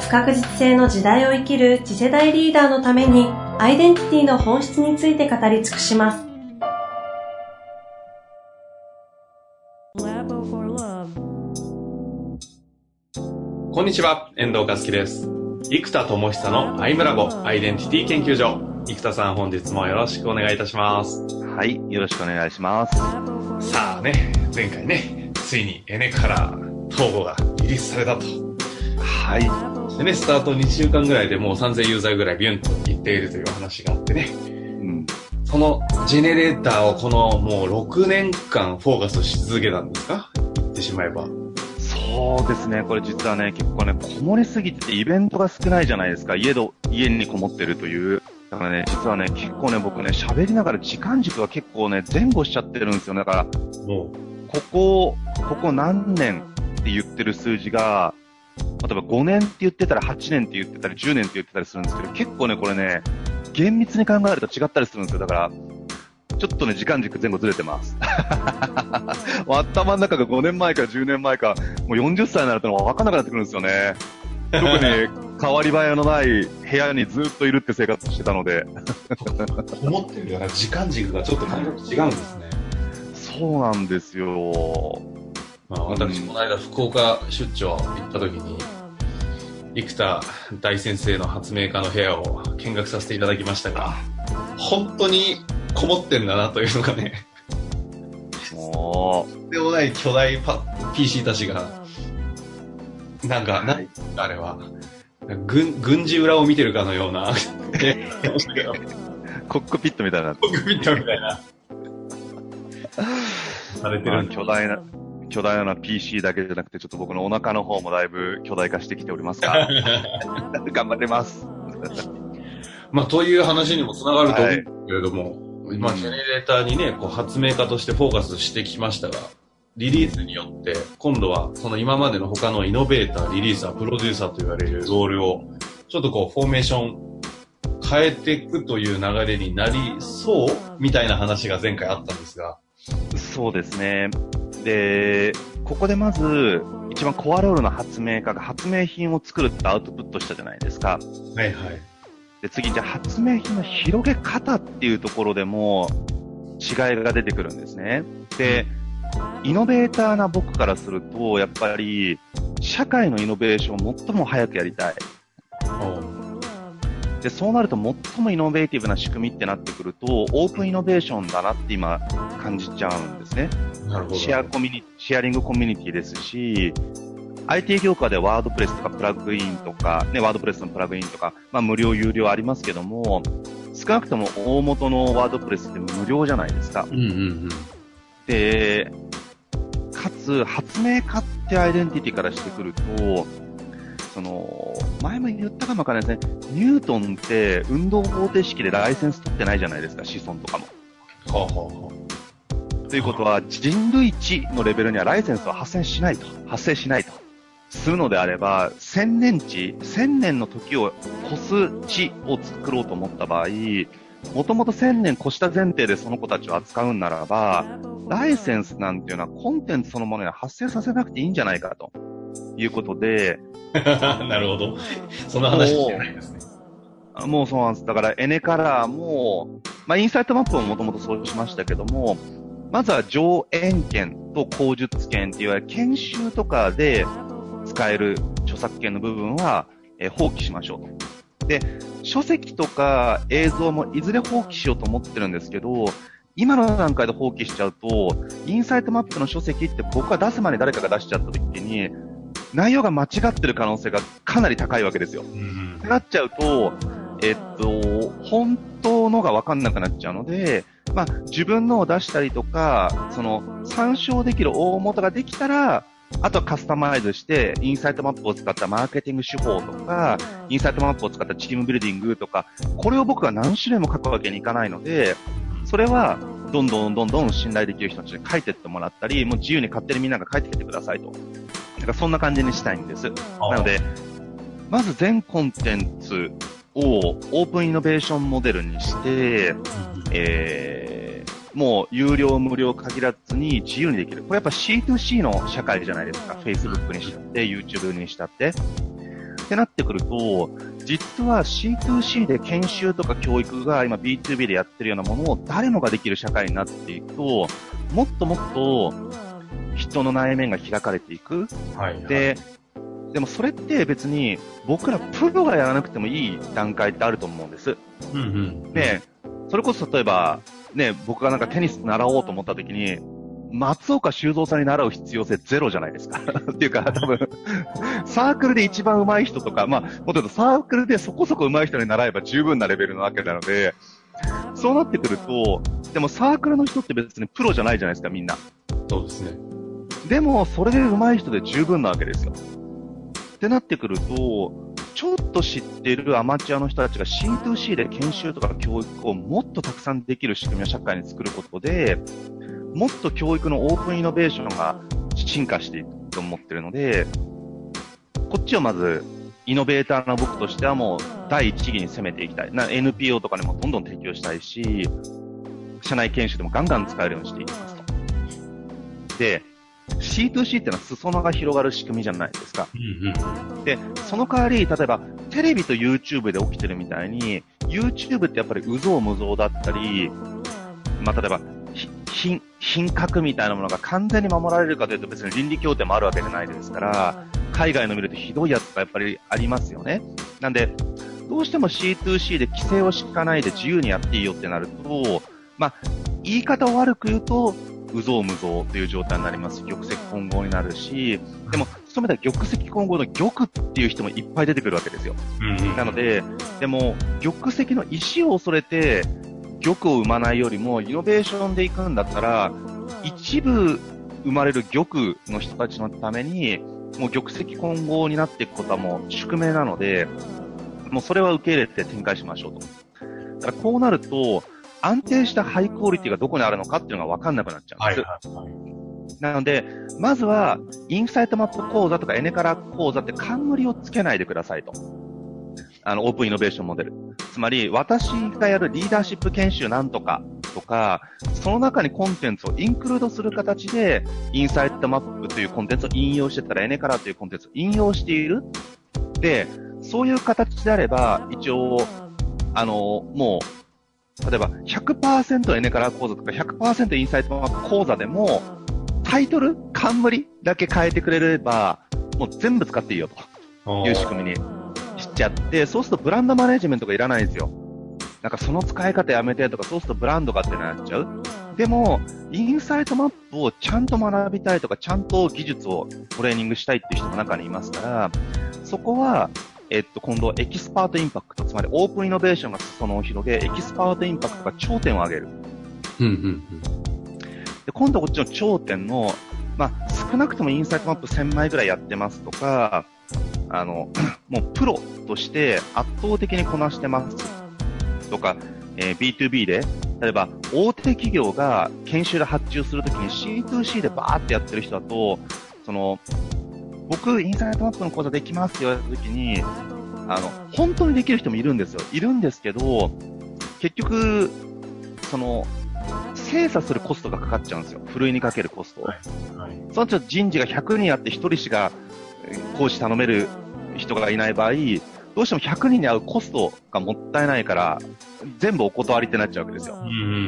不確実性の時代を生きる次世代リーダーのためにアイデンティティの本質について語り尽くします。こんにちは、遠藤和樹です。生田智久のアイムラボアイデンティティ研究所。生田さん本日もよろしくお願いいたします。はい、よろしくお願いします。さあね、前回ね、ついにエネから統合がリリースされたと。はい。でね、スタート2週間ぐらいでもう3000ユーザーぐらいビュンといっているという話があってね。うん。そのジェネレーターをこのもう6年間フォーカスし続けたんですか？言ってしまえば。そうですね。これ実はね、結構ね、こもりすぎててイベントが少ないじゃないですか。家ど、家にこもってるという。だからね、実はね、結構ね、僕ね、喋りながら時間軸が結構ね、前後しちゃってるんですよ。だから、ここ、ここ何年って言ってる数字が、例えば5年って言ってたら8年って言ってたり10年って言ってたりするんですけど、結構ね、これね、厳密に考えると違ったりするんですよ。だから、ちょっとね、時間軸前後ずれてます。頭の中が5年前か10年前か、もう40歳になると分かんなくなってくるんですよね。特に 変わり映えのない部屋にずっといるって生活してたので。思ってるような時間軸がちょっと感覚違うんですね。そうなんですよ。まあ、私、この間、福岡出張行った時に、生田大先生の発明家の部屋を見学させていただきましたが、本当にこもってんだなというのがね、もう、でもない巨大パ PC たちが、なんか、はい、あれは、軍、軍事裏を見てるかのような、コックピットみたいな。コックピットみたいな。されてる、巨大な、巨大な PC だけじゃなくて、ちょっと僕のお腹の方もだいぶ巨大化してきておりますが、頑張ってます。まあ、という話にもつながると思うんですけれども、はい、まあ、ジェネレーターにね、こう発明家としてフォーカスしてきましたが、リリースによって、今度はその今までの他のイノベーター、リリーサー、プロデューサーと言われるロールを、ちょっとこう、フォーメーション変えていくという流れになりそうみたいな話が前回あったんですが。そうですね。で、ここでまず、一番コアロールの発明家が発明品を作るってアウトプットしたじゃないですか。はいはい。で、次、じゃあ発明品の広げ方っていうところでも違いが出てくるんですね。で、イノベーターな僕からすると、やっぱり、社会のイノベーションを最も早くやりたい。で、そうなると最もイノベーティブな仕組みってなってくると、オープンイノベーションだなって今感じちゃうんですね。シェアコミュニシェアリングコミュニティですし、IT 業界でワードプレスとかプラグインとか、ね、ワードプレスのプラグインとか、まあ無料、有料ありますけども、少なくとも大元のワードプレスって無料じゃないですか。うんうんうん、で、かつ、発明家ってアイデンティティからしてくると、その、前も言ったかもわからないですね。ニュートンって運動方程式でライセンス取ってないじゃないですか、子孫とかも。はあはあ、ということは、人類値のレベルにはライセンスは発生しないと。発生しないと。するのであれば、千年値、千年の時を越す地を作ろうと思った場合、もともと1000年越した前提でその子たちを扱うならば、ライセンスなんていうのはコンテンツそのものには発生させなくていいんじゃないかということで、なるほど。その話じゃないですね。もうそうなんです。だから、エネカラーも、まあ、インサイトマップももともとそうしましたけども、まずは上演権と口述権っていう、研修とかで使える著作権の部分は、えー、放棄しましょうと。で、書籍とか映像もいずれ放棄しようと思ってるんですけど、今の段階で放棄しちゃうと、インサイトマップの書籍って僕が出す前に誰かが出しちゃった時に、内容が間違ってる可能性がかなり高いわけですよ。うん、ってなっちゃうと、えっと、本当のが分かんなくなっちゃうので、まあ、自分のを出したりとか、その、参照できる大元ができたら、あとはカスタマイズして、インサイトマップを使ったマーケティング手法とか、インサイトマップを使ったチームビルディングとか、これを僕は何種類も書くわけにいかないので、それは、どんどんどんどん信頼できる人たちに書いてってもらったり、もう自由に勝手にみんなが書いてきてくださいと。なんかそんな感じにしたいんです。なので、まず全コンテンツをオープンイノベーションモデルにして、えー、もう有料無料限らずに自由にできる。これやっぱ C2C の社会じゃないですか。Facebook にしたって、YouTube にしたって。ってなってくると、実は C2C で研修とか教育が今 B2B でやってるようなものを誰もができる社会になっていくと、もっともっと人の内面が開かれていく。はい、はい、で、でもそれって別に僕らプロがやらなくてもいい段階ってあると思うんです。うんうん。で、それこそ例えば、ね、僕がなんかテニス習おうと思った時に、松岡修造さんに習う必要性ゼロじゃないですか。っていうか、多分、サークルで一番上手い人とか、まあ、もっと言うとサークルでそこそこ上手い人に習えば十分なレベルなわけなので、そうなってくると、でもサークルの人って別にプロじゃないじゃないですか、みんな。そうですね。でも、それで上手い人で十分なわけですよ。ってなってくると、ちょっと知ってるアマチュアの人たちが C2C で研修とか教育をもっとたくさんできる仕組みを社会に作ることで、もっと教育のオープンイノベーションが進化していくと思ってるので、こっちをまず、イノベーターの僕としてはもう第一義に攻めていきたい。NPO とかにもどんどん提供したいし、社内研修でもガンガン使えるようにしていきますと。で、C2C っていうのは裾野が広がる仕組みじゃないですか。うんうん、で、その代わり、例えば、テレビと YouTube で起きてるみたいに、YouTube ってやっぱりうぞうむぞうだったり、まあ、例えば、品、品格みたいなものが完全に守られるかというと別に倫理協定もあるわけじゃないですから、海外の見るとひどいやつがやっぱりありますよね。なんで、どうしても C2C で規制を敷かないで自由にやっていいよってなると、まあ、言い方を悪く言うと、うぞうむぞうという状態になります。玉石混合になるし、でも、そめたら玉石混合の玉っていう人もいっぱい出てくるわけですよ。うん、なので、でも、玉石の石を恐れて、玉を生まないよりも、イノベーションでいくんだったら、一部生まれる玉の人たちのために、もう玉石混合になっていくことはもう宿命なので、もうそれは受け入れて展開しましょうと。だからこうなると、安定したハイクオリティがどこにあるのかっていうのが分かんなくなっちゃうんです。はいはいはい、なので、まずは、インサイトマップ講座とかエネカラ講座って冠をつけないでくださいと。あの、オープンイノベーションモデル。つまり、私がやるリーダーシップ研修なんとかとか、その中にコンテンツをインクルードする形で、インサイトマップというコンテンツを引用してたら、エネカラというコンテンツを引用している。で、そういう形であれば、一応、あの、もう、例えば100%エネカラー講座とか100%インサイトマップ講座でも、タイトル、冠だけ変えてくれれば、もう全部使っていいよという仕組みにしちゃって、そうするとブランドマネジメントがいらないんですよ。なんかその使い方やめてとか、そうするとブランドがってなっちゃう。でも、インサイトマップをちゃんと学びたいとか、ちゃんと技術をトレーニングしたいっていう人も中にいますから、そこは、えっと、今度、エキスパートインパクト、つまりオープンイノベーションが裾野を広げ、エキスパートインパクトが頂点を上げる。うんうんうん、で今度こっちの頂点の、まあ、少なくともインサイトマップ1000枚ぐらいやってますとか、あの、もうプロとして圧倒的にこなしてますとか、えー、B2B で、例えば大手企業が研修で発注するときに C2C でバーってやってる人だと、その、僕、インサイトマップの講座できますって言われたときに、あの、本当にできる人もいるんですよ。いるんですけど、結局、その、精査するコストがかかっちゃうんですよ。ふるいにかけるコスト。はいはい、その人事が100人あって1人しか講師頼める人がいない場合、どうしても100人に会うコストがもったいないから、全部お断りってなっちゃうわけですよ。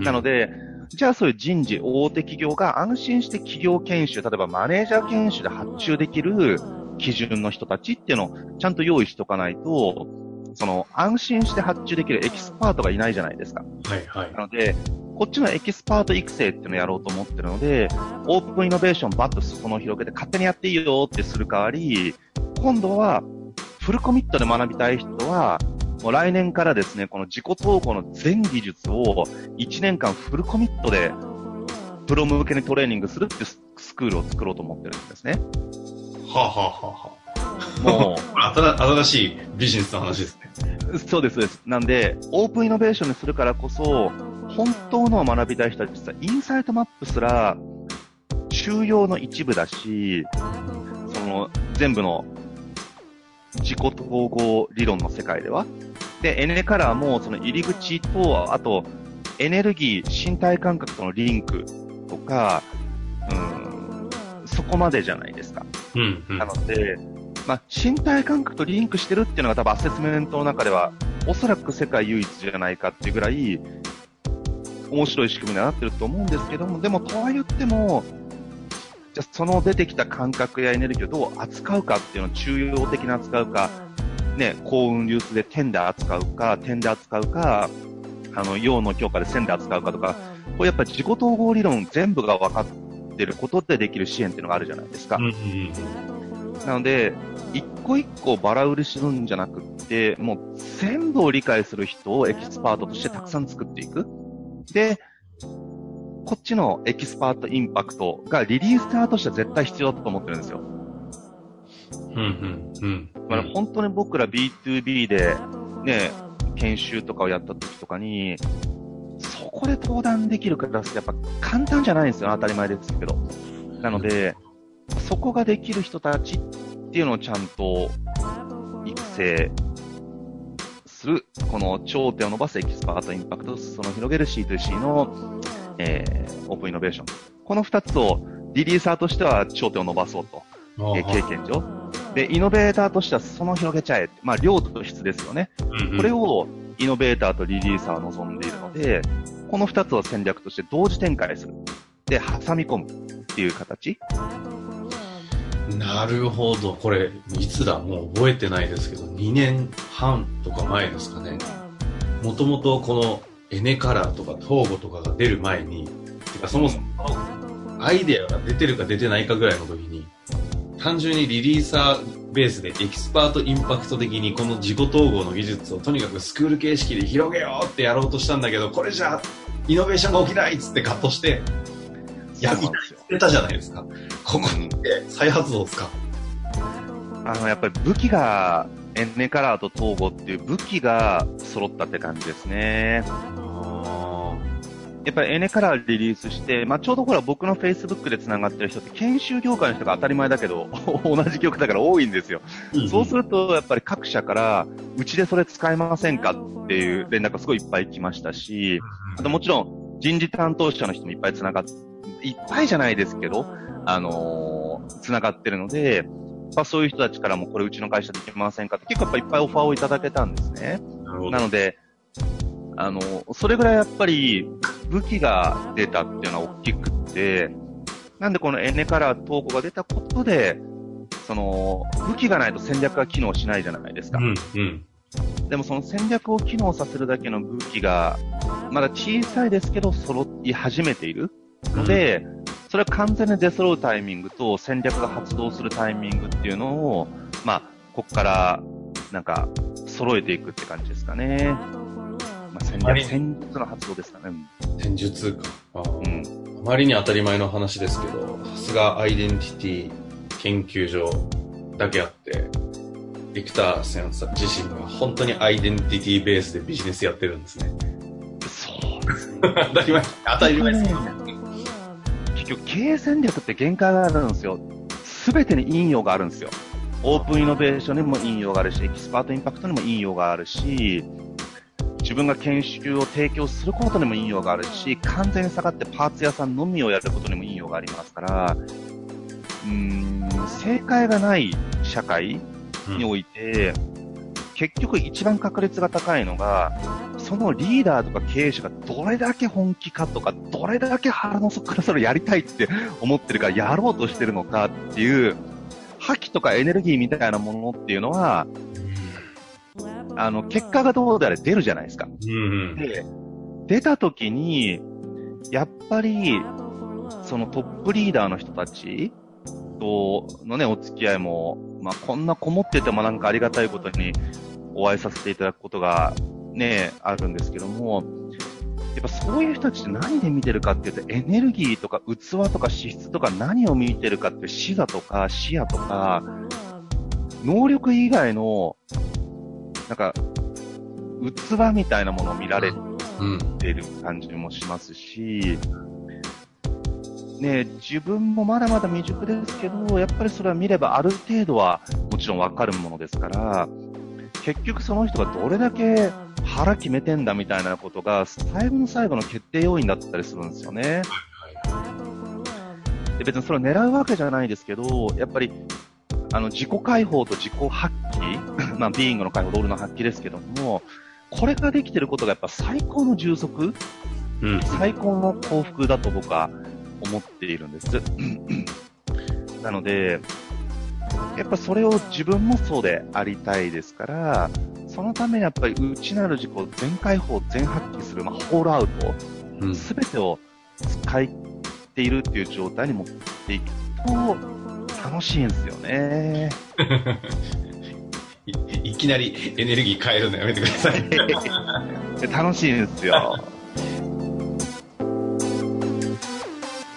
なので、じゃあそういう人事、大手企業が安心して企業研修、例えばマネージャー研修で発注できる基準の人たちっていうのをちゃんと用意しとかないと、その安心して発注できるエキスパートがいないじゃないですか。はいはい。なので、こっちのエキスパート育成っていうのをやろうと思ってるので、オープンイノベーションバッと裾野を広げて勝手にやっていいよってする代わり、今度はフルコミットで学びたい人は、もう来年からですね、この自己投稿の全技術を1年間フルコミットでプロ向けにトレーニングするってスクールを作ろうと思ってるんですね。はあ、はあはあはもあ、新新しいビジネスの話ですね。う、そうです、そうです。なんで、オープンイノベーションにするからこそ、本当のを学びたい人たちは、インサイトマップすら、収容の一部だし、その、全部の自己統合理論の世界では。で、エネカラーも、その入り口と、あと、エネルギー、身体感覚とのリンクとか、うん、そこまでじゃないですか。うん、うんな。ので、まあ、身体感覚とリンクしてるっていうのが多分アセスメントの中では、おそらく世界唯一じゃないかっていうぐらい、面白い仕組みにはなってると思うんですけども、でも、とは言っても、じゃあその出てきた感覚やエネルギーをどう扱うかっていうのを中央的に扱うか、ね、幸運流通で点で扱うか、点で扱うか、あの、陽の強化で線で扱うかとか、これやっぱり自己統合理論全部が分かってることでできる支援っていうのがあるじゃないですか。うんうんなので、一個一個バラ売りするんじゃなくって、もう全部を理解する人をエキスパートとしてたくさん作っていく。で、こっちのエキスパートインパクトがリリーサーとしては絶対必要だと思ってるんですよ。うんうんうんまあ、本当に僕ら B2B でね、研修とかをやった時とかに、そこで登壇できるクラスってやっぱ簡単じゃないんですよ、当たり前ですけど。なので、そこができる人たちっていうのをちゃんと育成する、この頂点を伸ばすエキスパートインパクト、その広げる C2C の、えー、オープンイノベーション。この二つをリリーサーとしては頂点を伸ばそうと。あえー経験上。で、イノベーターとしてはその広げちゃえ。まあ、量と質ですよね。うんうんこれをイノベーターとリリーサーは望んでいるので、この二つを戦略として同時展開する。で、挟み込むっていう形。なるほど。これ、いつだ？もう覚えてないですけど、2年半とか前ですかね。もともとこのエネカラーとか統合とかが出る前に、てかそもそもアイデアが出てるか出てないかぐらいの時に、単純にリリーサーベースでエキスパートインパクト的にこの自己統合の技術をとにかくスクール形式で広げようってやろうとしたんだけど、これじゃイノベーションが起きないっつってカットして、やそうなんですよ。出たじゃないですか。ここで再発動ですか。あの、やっぱり武器が、エネカラーと統合っていう武器が揃ったって感じですね。あやっぱりエネカラーリリースして、まあ、ちょうどほら僕の Facebook で繋がってる人って研修業界の人が当たり前だけど、同じ曲だから多いんですよ。ーそうすると、やっぱり各社から、うちでそれ使えませんかっていう連絡がすごいいっぱい来ましたし、あともちろん人事担当者の人もいっぱい繋がっ、いっぱいじゃないですけど、あのー繋がってるので、まあそういう人たちからもこれうちの会社できませんかって結構やっぱいっぱいオファーをいただけたんですね。なので、あの、それぐらいやっぱり武器が出たっていうのは大きくって、なんでこのエネカラー投稿が出たことで、その、武器がないと戦略が機能しないじゃないですか。うん、うん。でもその戦略を機能させるだけの武器が、まだ小さいですけど揃い始めているので、それは完全に出揃うタイミングと戦略が発動するタイミングっていうのを、まあ、ここから、なんか、揃えていくって感じですかね。まあ、戦略、戦術の発動ですかね。戦術か。あーうん。あまりに当たり前の話ですけど、さすがアイデンティティ研究所だけあって、ビクターセンさん自身が本当にアイデンティティベースでビジネスやってるんですね。そうですね。当たり前、当たり前ですけど。結局、経営戦略って限界があるんですよ。すべてに陰陽があるんですよ。オープンイノベーションにも陰陽があるし、エキスパートインパクトにも陰陽があるし、自分が研修を提供することにも陰陽があるし、完全に下がってパーツ屋さんのみをやることにも陰陽がありますから、うーん、正解がない社会において、結局一番確率が高いのが、そのリーダーとか経営者がどれだけ本気かとか、どれだけ腹の底からそれをやりたいって思ってるか、やろうとしてるのかっていう、覇気とかエネルギーみたいなものっていうのは、あの、結果がどうであれ出るじゃないですか。うんうん。で、出た時に、やっぱり、そのトップリーダーの人たちとのね、お付き合いも、まあ、こんなこもっててもなんかありがたいことにお会いさせていただくことがね、あるんですけども、やっぱそういう人たちって何で見てるかっていうと、エネルギーとか器とか資質とか何を見てるかって視座とか視野とか、能力以外の、なんか、器みたいなものを見られてる感じもしますし、ね、自分もまだまだ未熟ですけど、やっぱりそれは見ればある程度はもちろんわかるものですから、結局その人がどれだけ腹決めてんだみたいなことが最後の最後の決定要因だったりするんですよね。で別にそれを狙うわけじゃないですけど、やっぱりあの自己解放と自己発揮、まあ、ビーイングの解放、ロールの発揮ですけども、これができてることがやっぱ最高の充足、うん、最高の幸福だと僕は思っているんです。なので、やっぱそれを自分もそうでありたいですから、そのためにやっぱり内なる自己全開放、全発揮する、まあ、ホールアウト、す、べ、てを使っているっていう状態に持っていくと、楽しいんですよね。い いきなりエネルギー変えるのやめてください。楽しいんですよ。